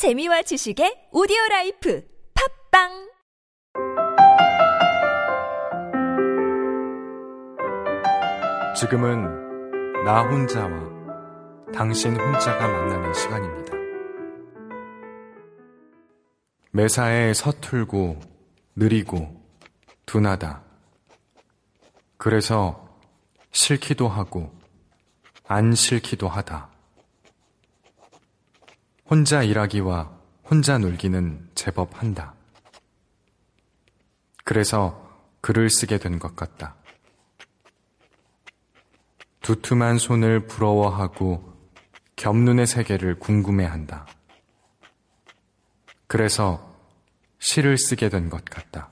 재미와 지식의 오디오 life 팟빵 지금은 나 혼자와 당신 혼자가 만나는 시간입니다. 매사에 서툴고 느리고 둔하다. 그래서 싫기도 하고 안 싫기도 하다. 혼자 일하기와 혼자 놀기는 제법 한다. 그래서 글을 쓰게 된 것 같다. 두툼한 손을 부러워하고 겹눈의 세계를 궁금해한다. 그래서 시를 쓰게 된 것 같다.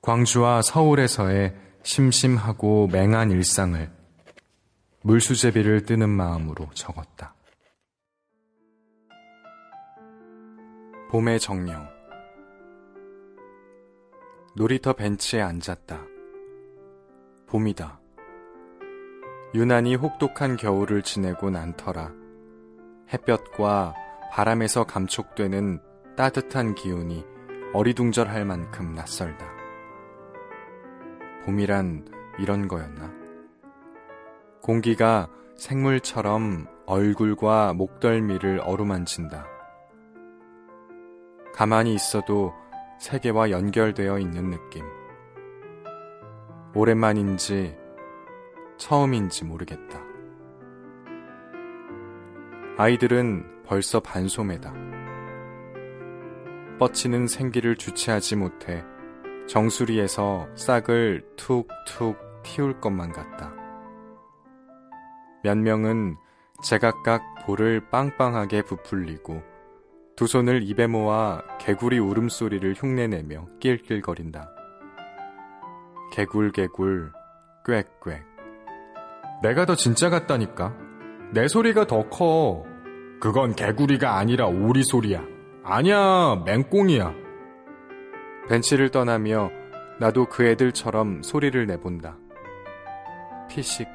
광주와 서울에서의 심심하고 맹한 일상을 물수제비를 뜨는 마음으로 적었다. 봄의 정령. 놀이터 벤치에 앉았다. 봄이다. 유난히 혹독한 겨울을 지내고 난 터라 햇볕과 바람에서 감촉되는 따뜻한 기운이 어리둥절할 만큼 낯설다. 봄이란 이런 거였나? 공기가 생물처럼 얼굴과 목덜미를 어루만진다. 가만히 있어도 세계와 연결되어 있는 느낌. 오랜만인지 처음인지 모르겠다. 아이들은 벌써 반소매다. 뻗치는 생기를 주체하지 못해 정수리에서 싹을 툭툭 틔울 것만 같다. 몇 명은 제각각 볼을 빵빵하게 부풀리고 두 손을 입에 모아 개구리 울음소리를 흉내내며 낄낄거린다. 개굴개굴 꽥꽥 내가 더 진짜 같다니까. 내 소리가 더 커. 그건 개구리가 아니라 오리 소리야. 아니야, 맹꽁이야. 벤치를 떠나며 나도 그 애들처럼 소리를 내본다. 피식,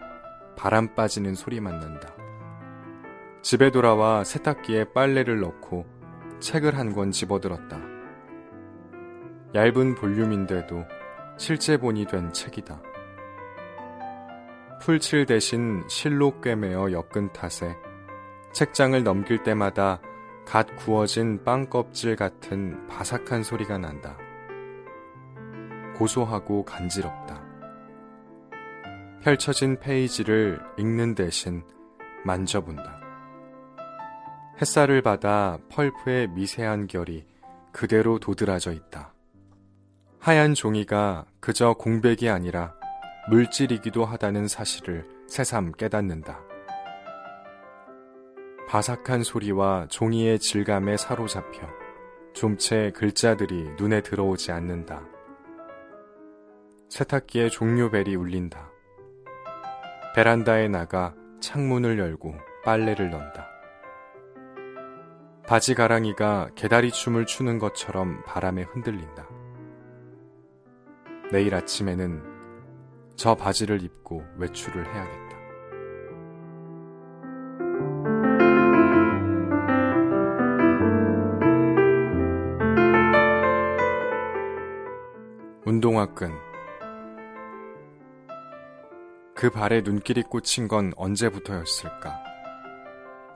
바람 빠지는 소리만 난다. 집에 돌아와 세탁기에 빨래를 넣고 책을 한 권 집어들었다. 얇은 볼륨인데도 실제본이 된 책이다. 풀칠 대신 실로 꿰매어 엮은 탓에 책장을 넘길 때마다 갓 구워진 빵 껍질 같은 바삭한 소리가 난다. 고소하고 간지럽다. 펼쳐진 페이지를 읽는 대신 만져본다. 햇살을 받아 펄프의 미세한 결이 그대로 도드라져 있다. 하얀 종이가 그저 공백이 아니라 물질이기도 하다는 사실을 새삼 깨닫는다. 바삭한 소리와 종이의 질감에 사로잡혀 좀채 글자들이 눈에 들어오지 않는다. 세탁기에 종료벨이 울린다. 베란다에 나가 창문을 열고 빨래를 넣는다. 바지 가랑이가 개다리 춤을 추는 것처럼 바람에 흔들린다. 내일 아침에는 저 바지를 입고 외출을 해야겠다. 운동화끈 그 발에 눈길이 꽂힌 건 언제부터였을까?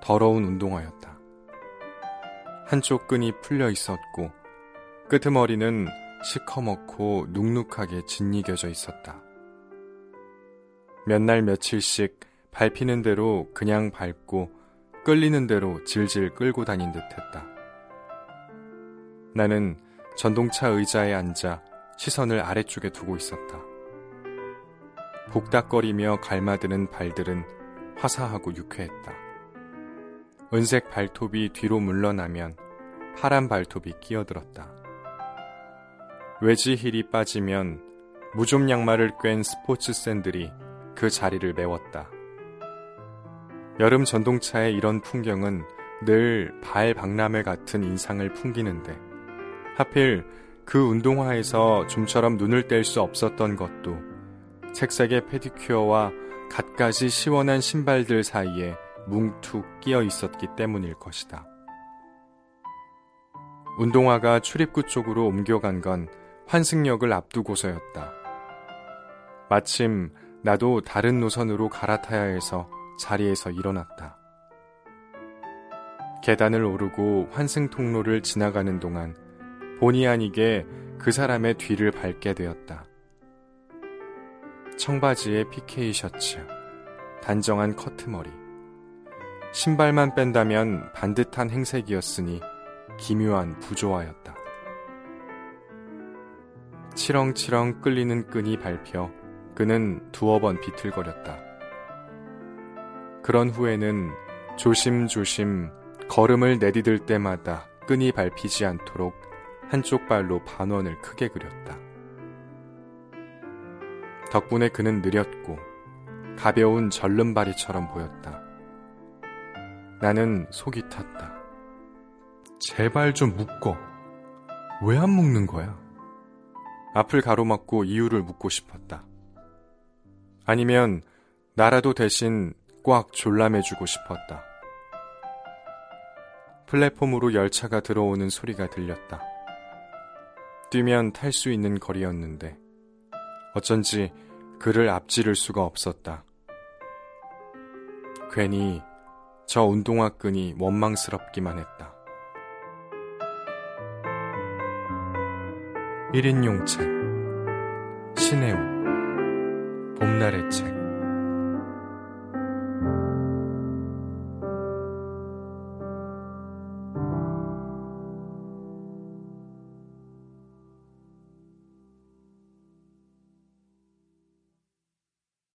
더러운 운동화였다. 한쪽 끈이 풀려 있었고 끄트머리는 시커멓고 눅눅하게 짓이겨져 있었다. 몇 날 며칠씩 밟히는 대로 그냥 밟고 끌리는 대로 질질 끌고 다닌 듯 했다. 나는 전동차 의자에 앉아 시선을 아래쪽에 두고 있었다. 복닥거리며 갈마드는 발들은 화사하고 유쾌했다. 은색 발톱이 뒤로 물러나면 파란 발톱이 끼어들었다. 외지 힐이 빠지면 무좀 양말을 꿰인 스포츠 샌들이 그 자리를 메웠다. 여름 전동차의 이런 풍경은 늘 발 박람회 같은 인상을 풍기는데 하필 그 운동화에서 좀처럼 눈을 뗄 수 없었던 것도 색색의 페디큐어와 갖가지 시원한 신발들 사이에 뭉툭 끼어 있었기 때문일 것이다. 운동화가 출입구 쪽으로 옮겨간 건 환승역을 앞두고서였다. 마침 나도 다른 노선으로 갈아타야 해서 자리에서 일어났다. 계단을 오르고 환승 통로를 지나가는 동안 본의 아니게 그 사람의 뒤를 밟게 되었다. 청바지에 PK 셔츠, 단정한 커트머리. 신발만 뺀다면 반듯한 행색이었으니 기묘한 부조화였다. 치렁치렁 끌리는 끈이 밟혀 그는 두어 번 비틀거렸다. 그런 후에는 조심조심 걸음을 내디딜 때마다 끈이 밟히지 않도록 한쪽 발로 반원을 크게 그렸다. 덕분에 그는 느렸고 가벼운 절름발이처럼 보였다. 나는 속이 탔다. 제발 좀 묶어. 왜 안 묶는 거야? 앞을 가로막고 이유를 묻고 싶었다. 아니면 나라도 대신 꽉 졸라매주고 싶었다. 플랫폼으로 열차가 들어오는 소리가 들렸다. 뛰면 탈 수 있는 거리였는데 어쩐지 그를 앞지를 수가 없었다. 괜히 저 운동화 끈이 원망스럽기만 했다. 1인용 책 신혜우 봄날의 책